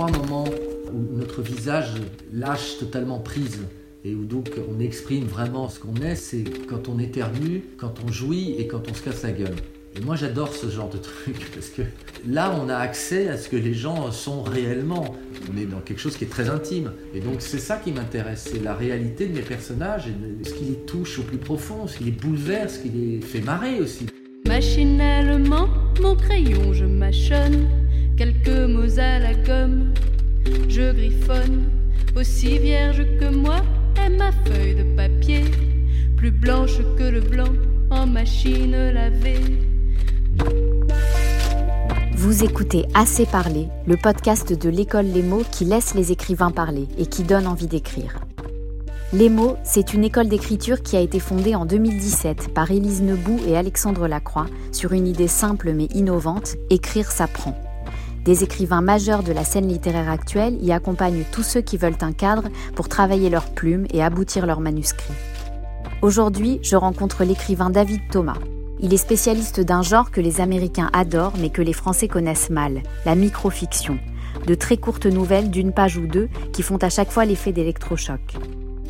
Trois moments où notre visage lâche totalement prise et où donc on exprime vraiment ce qu'on est, c'est quand on éternue, quand on jouit et quand on se casse la gueule. Et moi j'adore ce genre de truc parce que là on a accès à ce que les gens sont réellement. On est dans quelque chose qui est très intime. Et donc c'est ça qui m'intéresse, c'est la réalité de mes personnages et ce qui les touche au plus profond, ce qui les bouleverse, ce qui les fait marrer aussi. Machinalement, mon crayon je mâchonne quelques mots à la gomme. Je griffonne, aussi vierge que moi est ma feuille de papier, plus blanche que le blanc en machine lavée. Vous écoutez Assez parler, le podcast de l'école Les mots qui laisse les écrivains parler et qui donne envie d'écrire. Les mots, c'est une école d'écriture qui a été fondée en 2017 par Élise Nebout et Alexandre Lacroix sur une idée simple mais innovante, écrire s'apprend. Des écrivains majeurs de la scène littéraire actuelle y accompagnent tous ceux qui veulent un cadre pour travailler leurs plumes et aboutir leurs manuscrits. Aujourd'hui, je rencontre l'écrivain David Thomas. Il est spécialiste d'un genre que les Américains adorent mais que les Français connaissent mal, la microfiction, de très courtes nouvelles d'une page ou deux qui font à chaque fois l'effet d'électrochoc.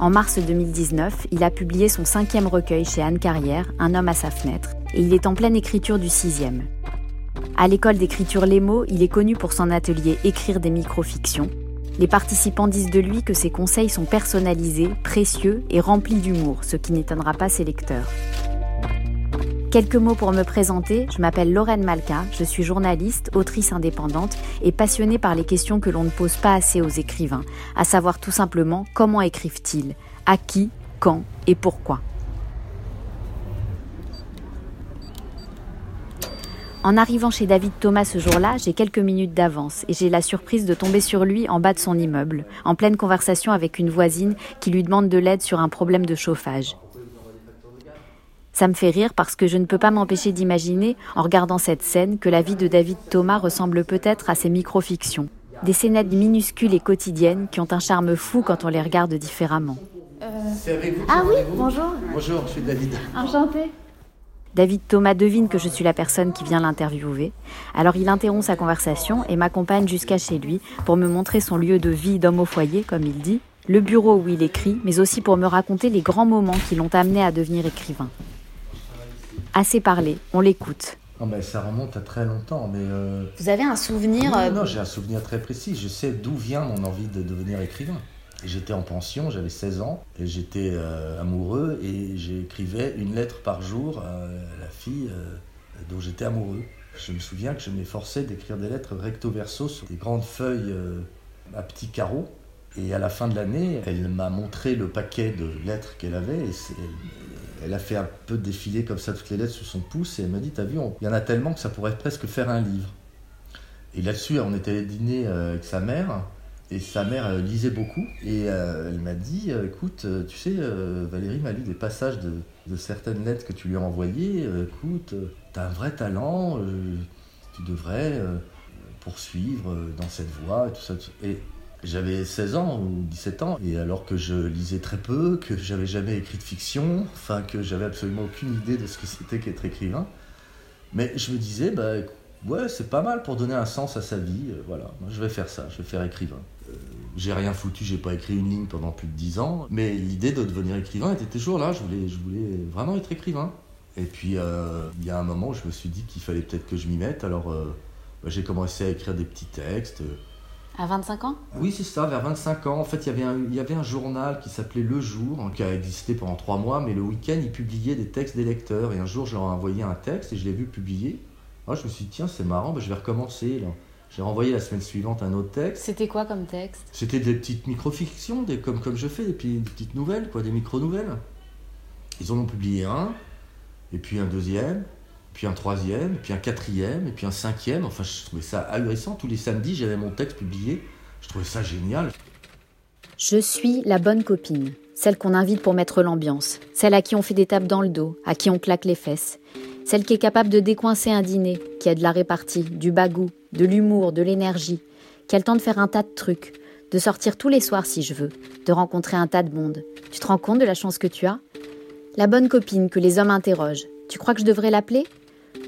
En mars 2019, il a publié son cinquième recueil chez Anne Carrière, Un homme à sa fenêtre, et il est en pleine écriture du sixième. À l'école d'écriture Les mots, il est connu pour son atelier Écrire des microfictions. Les participants disent de lui que ses conseils sont personnalisés, précieux et remplis d'humour, ce qui n'étonnera pas ses lecteurs. Quelques mots pour me présenter, je m'appelle Lorraine Malka, je suis journaliste, autrice indépendante et passionnée par les questions que l'on ne pose pas assez aux écrivains, à savoir tout simplement comment écrivent-ils, à qui, quand et pourquoi. En arrivant chez David Thomas ce jour-là, j'ai quelques minutes d'avance et j'ai la surprise de tomber sur lui en bas de son immeuble, en pleine conversation avec une voisine qui lui demande de l'aide sur un problème de chauffage. Ça me fait rire parce que je ne peux pas m'empêcher d'imaginer, en regardant cette scène, que la vie de David Thomas ressemble peut-être à ces microfictions. Des scénettes minuscules et quotidiennes qui ont un charme fou quand on les regarde différemment. Ah oui, bonjour. Bonjour, je suis David. Enchanté. David Thomas devine que je suis la personne qui vient l'interviewer. Alors il interrompt sa conversation et m'accompagne jusqu'à chez lui pour me montrer son lieu de vie d'homme au foyer, comme il dit, le bureau où il écrit, mais aussi pour me raconter les grands moments qui l'ont amené à devenir écrivain. Assez parlé, on l'écoute. Non, mais ça remonte à très longtemps, mais... euh, Vous avez un souvenir Non, euh, non, j'ai un souvenir très précis. Je sais d'où vient mon envie de devenir écrivain. J'étais en pension, j'avais 16 ans, et j'étais euh, amoureux, et j'écrivais une lettre par jour à la fille euh, dont j'étais amoureux. Je me souviens que je m'efforçais d'écrire des lettres recto verso sur des grandes feuilles euh, à petits carreaux. Et à la fin de l'année, elle m'a montré le paquet de lettres qu'elle avait, et c'est- elle a fait un peu défiler comme ça toutes les lettres sur son pouce, et elle m'a dit, t'as vu, il y en a tellement que ça pourrait presque faire un livre. Et là-dessus, on était allé dîner avec sa mère, et sa mère euh, lisait beaucoup, et euh, elle m'a dit, euh, écoute, tu sais, Valérie m'a lu des passages de, certaines lettres que tu lui as envoyées, écoute, t'as un vrai talent, tu devrais poursuivre dans cette voie, et tout ça. Et j'avais 16 ans ou 17 ans, et alors que je lisais très peu, que j'avais jamais écrit de fiction, enfin que j'avais absolument aucune idée de ce que c'était qu'être écrivain, mais je me disais, bah ouais, c'est pas mal pour donner un sens à sa vie, voilà, je vais faire ça, je vais faire écrivain. Euh, j'ai rien foutu, j'ai pas écrit une ligne pendant plus de 10 ans, mais l'idée de devenir écrivain était toujours là, je voulais, je voulais vraiment être écrivain. Et puis euh, il y a un moment où je me suis dit qu'il fallait peut-être que je m'y mette, alors euh, bah, j'ai commencé à écrire des petits textes. à 25 ans? Oui, c'est ça, vers 25 ans. En fait, il y avait un, il y avait un journal qui s'appelait Le Jour, hein, qui a existé pendant trois mois, mais le week-end, il publiait des textes des lecteurs. Et un jour, je leur ai envoyé un texte et je l'ai vu publier. Ah, je me suis dit, tiens, c'est marrant, bah, je vais recommencer. là. J'ai renvoyé la semaine suivante un autre texte. C'était quoi comme texte? C'était des petites microfictions, des, comme, comme je fais, des, petites nouvelles, quoi, des micro-nouvelles. Ils en ont publié un, et puis un deuxième, puis un troisième, puis un quatrième, et puis un cinquième. Enfin, je trouvais ça ahurissant. Tous les samedis, j'avais mon texte publié. Je trouvais ça génial. Je suis la bonne copine, celle qu'on invite pour mettre l'ambiance, celle à qui on fait des tapes dans le dos, à qui on claque les fesses, celle qui est capable de décoincer un dîner, qui a de la répartie, du bagou, de l'humour, de l'énergie, qui a temps de faire un tas de trucs, de sortir tous les soirs si je veux, de rencontrer un tas de monde. Tu te rends compte de la chance que tu as? La bonne copine que les hommes interrogent. Tu crois que je devrais l'appeler?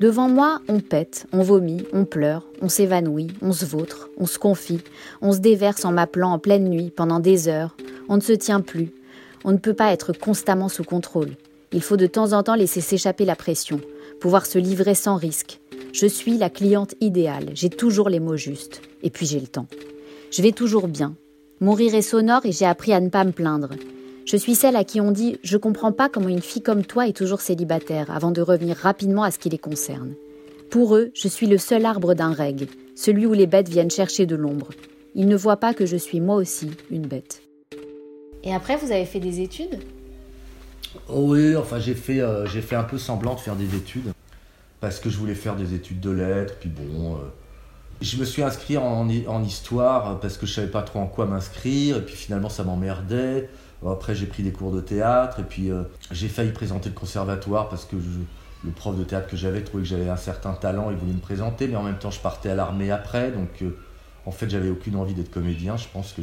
Devant moi, on pète, on vomit, on pleure, on s'évanouit, on se vautre, on se confie, on se déverse en m'appelant en pleine nuit pendant des heures, on ne se tient plus, on ne peut pas être constamment sous contrôle. Il faut de temps en temps laisser s'échapper la pression, pouvoir se livrer sans risque. Je suis la cliente idéale, j'ai toujours les mots justes, et puis j'ai le temps. Je vais toujours bien. Mon rire est sonore et j'ai appris à ne pas me plaindre. Je suis celle à qui on dit Je comprends pas comment une fille comme toi est toujours célibataire, avant de revenir rapidement à ce qui les concerne. Pour eux, je suis le seul arbre d'un règle, celui où les bêtes viennent chercher de l'ombre. Ils ne voient pas que je suis moi aussi une bête. Et après, vous avez fait des études? Oh Oui, enfin j'ai fait, euh, j'ai fait un peu semblant de faire des études, parce que je voulais faire des études de lettres, puis bon... Euh, je me suis inscrit en, histoire parce que je savais pas trop en quoi m'inscrire, et puis finalement ça m'emmerdait. Après, j'ai pris des cours de théâtre et puis euh, j'ai failli présenter le conservatoire parce que le prof de théâtre que j'avais trouvait que j'avais un certain talent, il voulait me présenter, mais en même temps, je partais à l'armée après. Donc, euh, en fait, j'avais aucune envie d'être comédien. Je pense que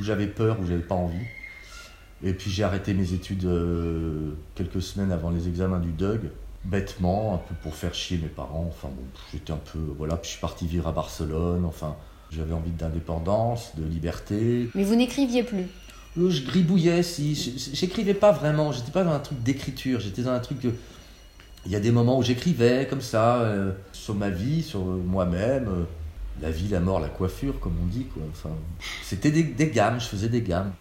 j'avais peur ou j'avais pas envie. Et puis, j'ai arrêté mes études euh, quelques semaines avant les examens du DUG, bêtement, un peu pour faire chier mes parents. Enfin, bon, j'étais un peu. Voilà, puis je suis parti vivre à Barcelone. Enfin, j'avais envie d'indépendance, de liberté. Mais vous n'écriviez plus je gribouillais, si. J'écrivais pas vraiment, j'étais pas dans un truc d'écriture, j'étais dans un truc de. Il y a des moments où j'écrivais comme ça, euh, sur ma vie, sur moi-même, euh, la vie, la mort, la coiffure, comme on dit. Quoi. Enfin, c'était des, des gammes, je faisais des gammes.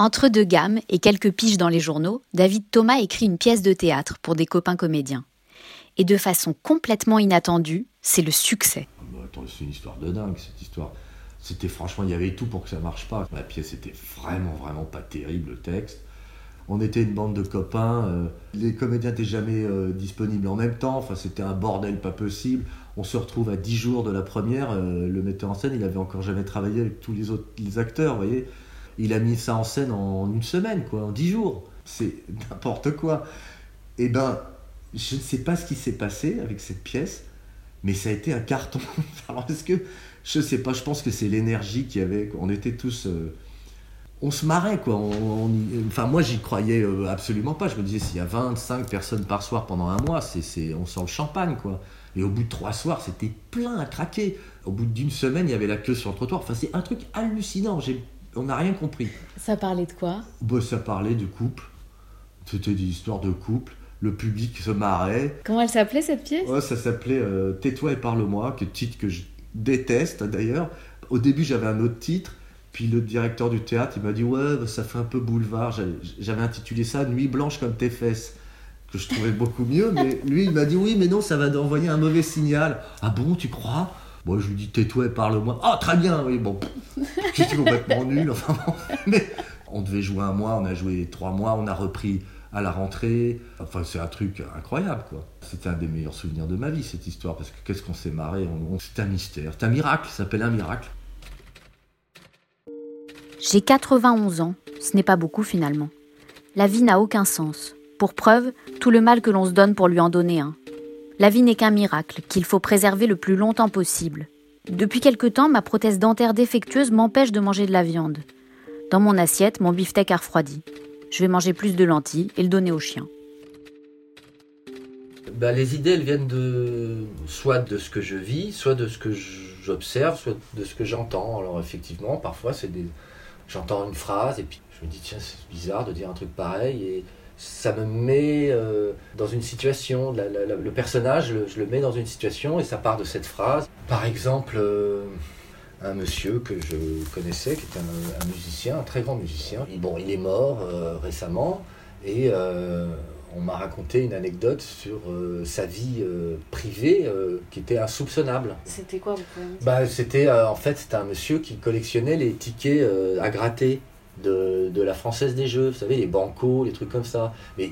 Entre deux gammes et quelques piges dans les journaux, David Thomas écrit une pièce de théâtre pour des copains comédiens. Et de façon complètement inattendue, c'est le succès. Ah bah, c'est une histoire de dingue, cette histoire. C'était franchement, il y avait tout pour que ça marche pas. La pièce était vraiment, vraiment pas terrible, le texte. On était une bande de copains. Euh, les comédiens n'étaient jamais euh, disponibles en même temps. Enfin, c'était un bordel pas possible. On se retrouve à 10 jours de la première. Euh, le metteur en scène, il avait encore jamais travaillé avec tous les autres acteurs, vous voyez. Il a mis ça en scène en une semaine, quoi, en 10 jours. C'est n'importe quoi. Et eh ben, je ne sais pas ce qui s'est passé avec cette pièce, mais ça a été un carton. Alors, est-ce que je sais pas, je pense que c'est l'énergie qu'il y avait. On était tous. Euh, on se marrait, quoi. enfin, moi, j'y croyais euh, absolument pas. Je me disais, s'il y a 25 personnes par soir pendant un mois, c'est, on sent le champagne, quoi. Et au bout de trois soirs, c'était plein à craquer. Au bout d'une semaine, il y avait la queue sur le trottoir. Enfin, c'est un truc hallucinant. On n'a rien compris. Ça parlait de quoi? Bah, Ça parlait de couple. C'était des histoires de couple. Le public se marrait. Comment elle s'appelait cette pièce? Ça s'appelait euh, Tais-toi et parle-moi, qui est titre que je déteste d'ailleurs. Au début, j'avais un autre titre. Puis le directeur du théâtre, il m'a dit Ouais, bah, ça fait un peu boulevard. J'avais intitulé ça Nuit blanche comme tes fesses, que je trouvais beaucoup mieux. Mais lui, il m'a dit Oui, mais non, ça va envoyer un mauvais signal. Ah bon, tu crois? Moi, je lui dis Tais-toi et parle-moi. Ah, très bien, oui, bon. J'étais complètement nul. Enfin, mais on devait jouer un mois, on a joué trois mois, on a repris à la rentrée. Enfin, c'est un truc incroyable, quoi. C'était un des meilleurs souvenirs de ma vie, cette histoire, parce que qu'est-ce qu'on s'est marré. C'est un mystère. C'est un miracle, ça s'appelle un miracle. J'ai 91 ans. Ce n'est pas beaucoup, finalement. La vie n'a aucun sens. Pour preuve, tout le mal que l'on se donne pour lui en donner un. La vie n'est qu'un miracle, qu'il faut préserver le plus longtemps possible. Depuis quelque temps, ma prothèse dentaire défectueuse m'empêche de manger de la viande. Dans mon assiette, mon beefsteak a refroidi je vais manger plus de lentilles et le donner au chien. Bah, les idées, elles viennent de soit de ce que je vis, soit de ce que j'observe, soit de ce que j'entends. Alors effectivement, parfois, c'est j'entends une phrase et puis je me dis tiens, c'est bizarre de dire un truc pareil et ça me met euh, dans une situation. le personnage, je le mets dans une situation et ça part de cette phrase. Par exemple. Euh, un monsieur que je connaissais, qui était un, musicien, un très grand musicien. Bon, il est mort euh, récemment et on m'a raconté une anecdote sur euh, sa vie privée qui était insoupçonnable. C'était quoi, vous pouvez bah, C'était en fait c'était un monsieur qui collectionnait les tickets à gratter. De, de, la Française des Jeux, vous savez, les bancos, les trucs comme ça. Mais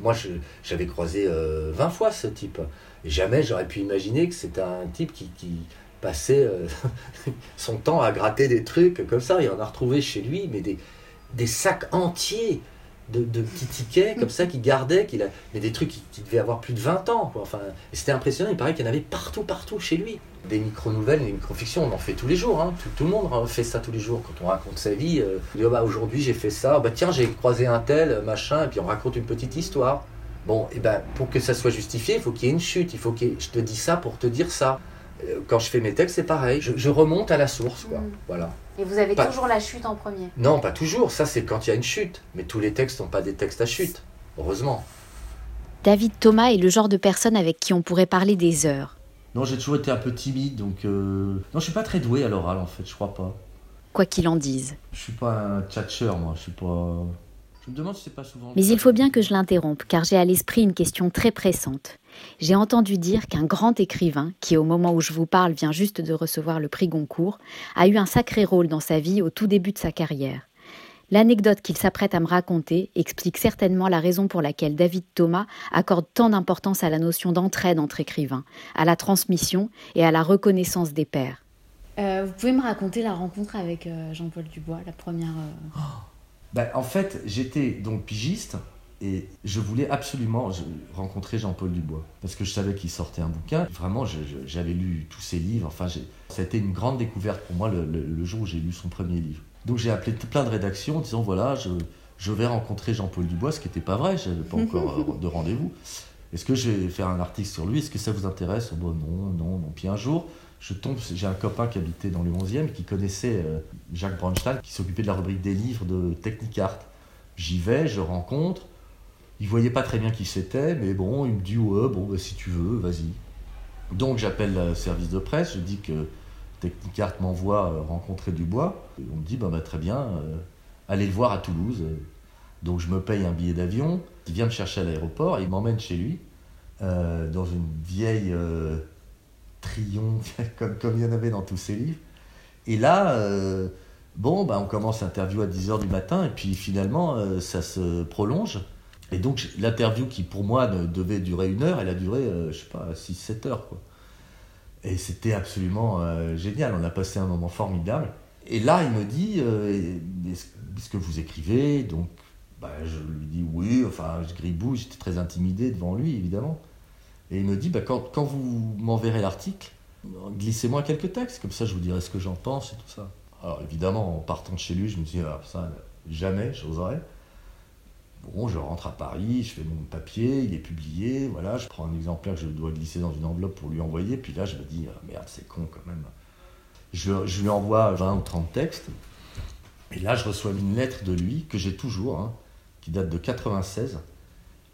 moi, j'avais croisé 20 fois ce type. Et jamais j'aurais pu imaginer que c'était un type qui, qui, passait euh, son temps à gratter des trucs comme ça. Il en a retrouvé chez lui, mais des, des sacs entiers de, petits tickets comme ça qu'il gardait, qu'il a, mais des trucs qui, devaient avoir plus de 20 ans. Enfin, c'était impressionnant, il paraît qu'il y en avait partout, partout chez lui. Des micro-nouvelles, des micro-fictions, on en fait tous les jours. Hein. Tout, le monde fait ça tous les jours. Quand on raconte sa vie, euh, oh, bah, aujourd'hui j'ai fait ça, bah, tiens j'ai croisé un tel, machin, et puis on raconte une petite histoire. Bon, et ben pour que ça soit justifié, il faut qu'il y ait une chute. Il faut que je te dis ça pour te dire ça. Euh, Quand je fais mes textes, c'est pareil. Je, je remonte à la source, quoi. Mhm. Voilà. Et vous avez Pas- toujours la chute en premier? Non, pas toujours. Ça, c'est quand il y a une chute. Mais tous les textes n'ont pas des textes à chute. Heureusement. David Thomas est le genre de personne avec qui on pourrait parler des heures. Non, j'ai toujours été un peu timide, donc euh, non, je suis pas très doué à l'oral en fait. Je crois pas. Quoi qu'il en dise. Je suis pas un tchatcheur, moi. Je suis pas. Je me demande si c'est pas souvent. Mais il faut bien que je l'interrompe, car j'ai à l'esprit une question très pressante. J'ai entendu dire qu'un grand écrivain, qui au moment où je vous parle vient juste de recevoir le prix Goncourt, a eu un sacré rôle dans sa vie au tout début de sa carrière. L'anecdote qu'il s'apprête à me raconter explique certainement la raison pour laquelle David Thomas accorde tant d'importance à la notion d'entraide entre écrivains, à la transmission et à la reconnaissance des pairs. Euh, vous pouvez me raconter la rencontre avec euh, Jean-Paul Dubois, la première. euh, Ben, en fait, j'étais donc pigiste et je voulais absolument rencontrer Jean-Paul Dubois parce que je savais qu'il sortait un bouquin. Vraiment, j'avais lu tous ses livres. Enfin, ça a été une grande découverte pour moi le, jour où j'ai lu son premier livre. Donc j'ai appelé plein de rédactions en disant voilà, je, vais rencontrer Jean-Paul Dubois, ce qui n'était pas vrai, je n'avais pas encore euh, de rendez-vous. Est-ce que je vais faire un article sur lui? Est-ce que ça vous intéresse? Bon, non, non, non. Puis un jour, je tombe, j'ai un copain qui habitait dans le 11e qui connaissait euh, Jacques Bronstein, qui s'occupait de la rubrique des livres de Technicart. J'y vais, je rencontre. Il voyait pas très bien qui c'était, mais bon, il me dit ouais, bon, bah, si tu veux, vas-y. Donc j'appelle le service de presse, je dis que Technicart m'envoie euh, rencontrer Dubois. Et on me dit bah, bah, très bien, euh, allez le voir à Toulouse. Donc je me paye un billet d'avion. Il vient me chercher à l'aéroport, il m'emmène chez lui euh, dans une vieille euh, comme, comme il y en avait dans tous ses livres. Et là, bon, bah, on commence l'interview à 10h du matin et puis finalement, ça se prolonge. Et donc l'interview qui pour moi devait durer une heure, elle a duré, euh, je sais pas, 6-7 heures. Quoi. Et c'était absolument euh, génial, on a passé un moment formidable. Et là, il me dit, euh, est-ce que vous écrivez? Donc, bah, je lui dis oui, enfin, je gribouille, j'étais très intimidé devant lui, évidemment. Et il me dit, bah, quand, quand vous m'enverrez l'article, glissez-moi quelques textes, comme ça je vous dirai ce que j'en pense et tout ça. Alors évidemment, en partant de chez lui, je me dis, ah, ça, jamais, j'oserais. Bon, je rentre à Paris, je fais mon papier, il est publié, voilà, je prends un exemplaire que je dois glisser dans une enveloppe pour lui envoyer, puis là je me dis, ah, merde, c'est con quand même. Je, lui envoie 20 ou 30 textes, et là je reçois une lettre de lui, que j'ai toujours, hein, qui date de 96,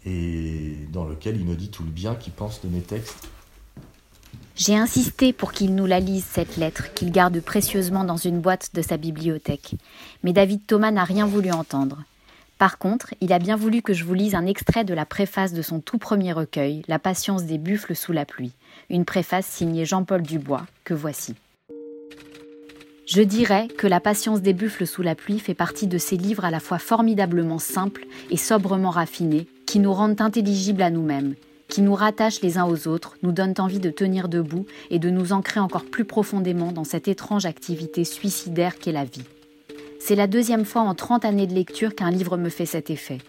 et dans lequel il me dit tout le bien qu'il pense de mes textes. J'ai insisté pour qu'il nous la lise, cette lettre, qu'il garde précieusement dans une boîte de sa bibliothèque. Mais David Thomas n'a rien voulu entendre. Par contre, il a bien voulu que je vous lise un extrait de la préface de son tout premier recueil, La patience des buffles sous la pluie, une préface signée Jean-Paul Dubois, que voici. Je dirais que La patience des buffles sous la pluie fait partie de ces livres à la fois formidablement simples et sobrement raffinés, qui nous rendent intelligibles à nous-mêmes, qui nous rattachent les uns aux autres, nous donnent envie de tenir debout et de nous ancrer encore plus profondément dans cette étrange activité suicidaire qu'est la vie. C'est la deuxième fois en 30 années de lecture qu'un livre me fait cet effet.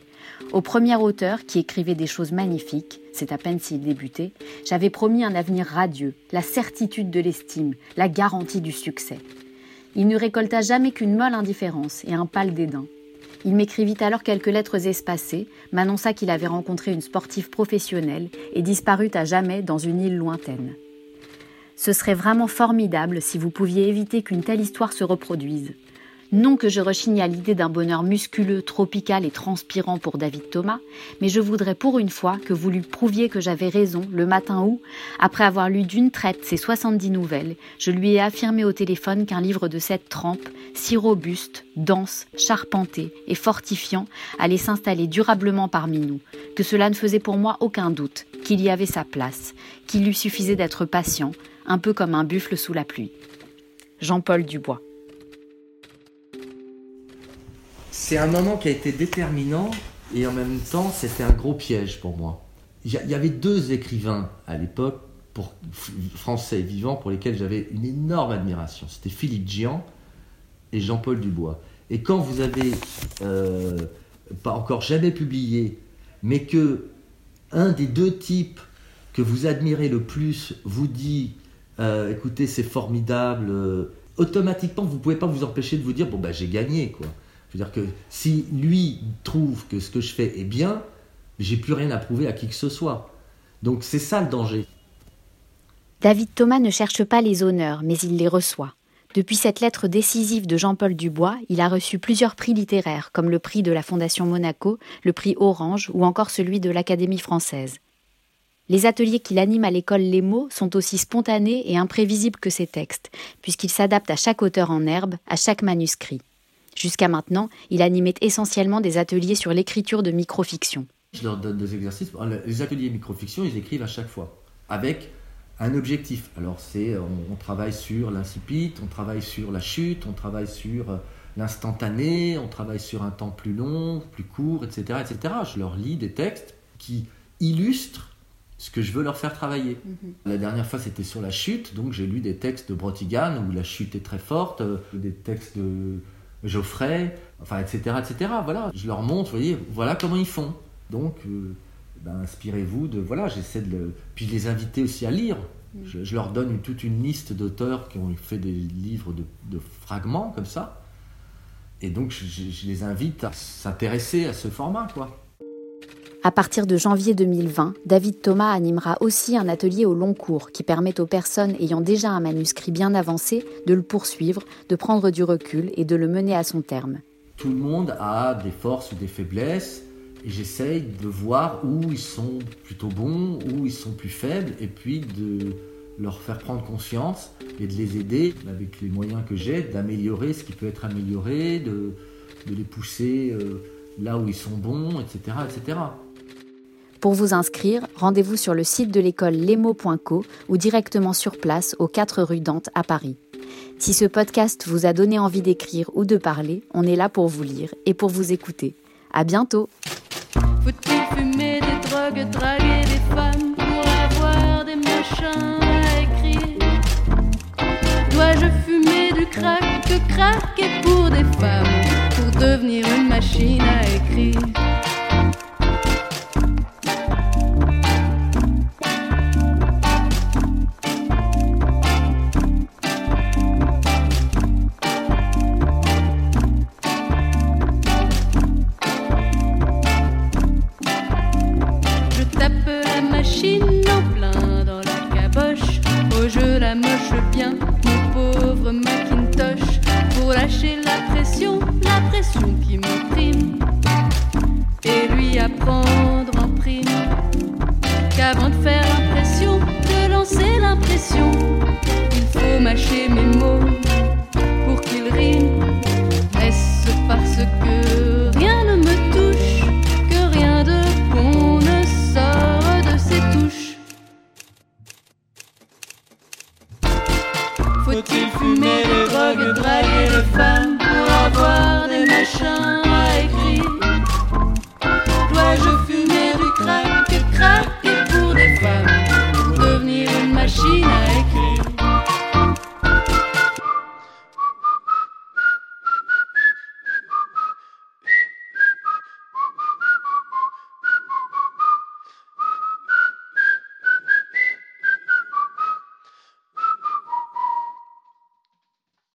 Au premier auteur, qui écrivait des choses magnifiques, c'est à peine s'il débutait, j'avais promis un avenir radieux, la certitude de l'estime, la garantie du succès. Il ne récolta jamais qu'une molle indifférence et un pâle dédain. Il m'écrivit alors quelques lettres espacées, m'annonça qu'il avait rencontré une sportive professionnelle et disparut à jamais dans une île lointaine. Ce serait vraiment formidable si vous pouviez éviter qu'une telle histoire se reproduise. Non que je rechigne à l'idée d'un bonheur musculeux, tropical et transpirant pour David Thomas, mais je voudrais pour une fois que vous lui prouviez que j'avais raison le matin où, après avoir lu d'une traite ses 70 nouvelles, je lui ai affirmé au téléphone qu'un livre de cette trempe, si robuste, dense, charpenté et fortifiant, allait s'installer durablement parmi nous, que cela ne faisait pour moi aucun doute, qu'il y avait sa place, qu'il lui suffisait d'être patient, un peu comme un buffle sous la pluie. Jean-Paul Dubois. C'est un moment qui a été déterminant et en même temps c'était un gros piège pour moi. Il y avait deux écrivains à l'époque français vivants pour lesquels j'avais une énorme admiration. C'était Philippe Gian et Jean-Paul Dubois. Et quand vous avez euh, pas encore jamais publié, mais que un des deux types que vous admirez le plus vous dit euh, écoutez c'est formidable euh, automatiquement vous pouvez pas vous empêcher de vous dire bon bah j'ai gagné quoi je veux dire que si lui trouve que ce que je fais est bien J'ai plus rien à prouver à qui que ce soit. Donc c'est ça le danger. David Thomas ne cherche pas les honneurs, mais il les reçoit. Depuis cette lettre décisive de Jean-Paul Dubois, il a reçu plusieurs prix littéraires, comme le prix de la Fondation Monaco, le prix Orange ou encore celui de l'Académie française. Les ateliers qu'il anime à l'école Les mots sont aussi spontanés et imprévisibles que ses textes, puisqu'ils s'adaptent à chaque auteur en herbe, à chaque manuscrit. Jusqu'à maintenant, il animait essentiellement des ateliers sur l'écriture de microfiction. Je leur donne des exercices. Les ateliers microfiction, ils écrivent à chaque fois, avec un objectif. Alors c'est, on, travaille sur l'incipit, on travaille sur la chute, on travaille sur euh, l'instantané, on travaille sur un temps plus long, plus court, etc., etc. Je leur lis des textes qui illustrent ce que je veux leur faire travailler. Mhm. La dernière fois, c'était sur la chute, donc j'ai lu des textes de Brotigan où la chute est très forte, euh, des textes de Geoffrey, enfin, etc., etc. Voilà, je leur montre, vous voyez, voilà comment ils font. Donc, euh, ben, inspirez-vous de. Voilà, j'essaie de le. Puis je les inviter aussi à lire. Mm. Je, leur donne toute une liste d'auteurs qui ont fait des livres de, fragments comme ça. Et donc, je, les invite à s'intéresser à ce format, quoi. À partir de janvier 2020, David Thomas animera aussi un atelier au long cours qui permet aux personnes ayant déjà un manuscrit bien avancé de le poursuivre, de prendre du recul et de le mener à son terme. Tout le monde a des forces ou des faiblesses et j'essaye de voir où ils sont plutôt bons, où ils sont plus faibles, et puis de leur faire prendre conscience et de les aider avec les moyens que j'ai d'améliorer ce qui peut être amélioré, de, les pousser euh, là où ils sont bons, etc. etc. Pour vous inscrire, rendez-vous sur le site de l'école lemo.co ou directement sur place aux 4 rue Dante à Paris. Si ce podcast vous a donné envie d'écrire ou de parler, on est là pour vous lire et pour vous écouter. À bientôt! Faut-il fumer des drogues, draguer des femmes pour avoir des machins à écrire? Dois-je fumer du crack que pour des femmes pour devenir une machine à écrire? la moche bien, mon pauvre Macintosh, pour lâcher la pression, la pression qui me et lui apprendre en prime qu'avant de faire l'impression, de lancer l'impression, il faut mâcher mes mots. Faut-il fumer les drogues, draguer les femmes pour avoir des machins à écrire? Dois-je fumer du crack, crack pour des femmes? Pour Devenir une machine à écrire.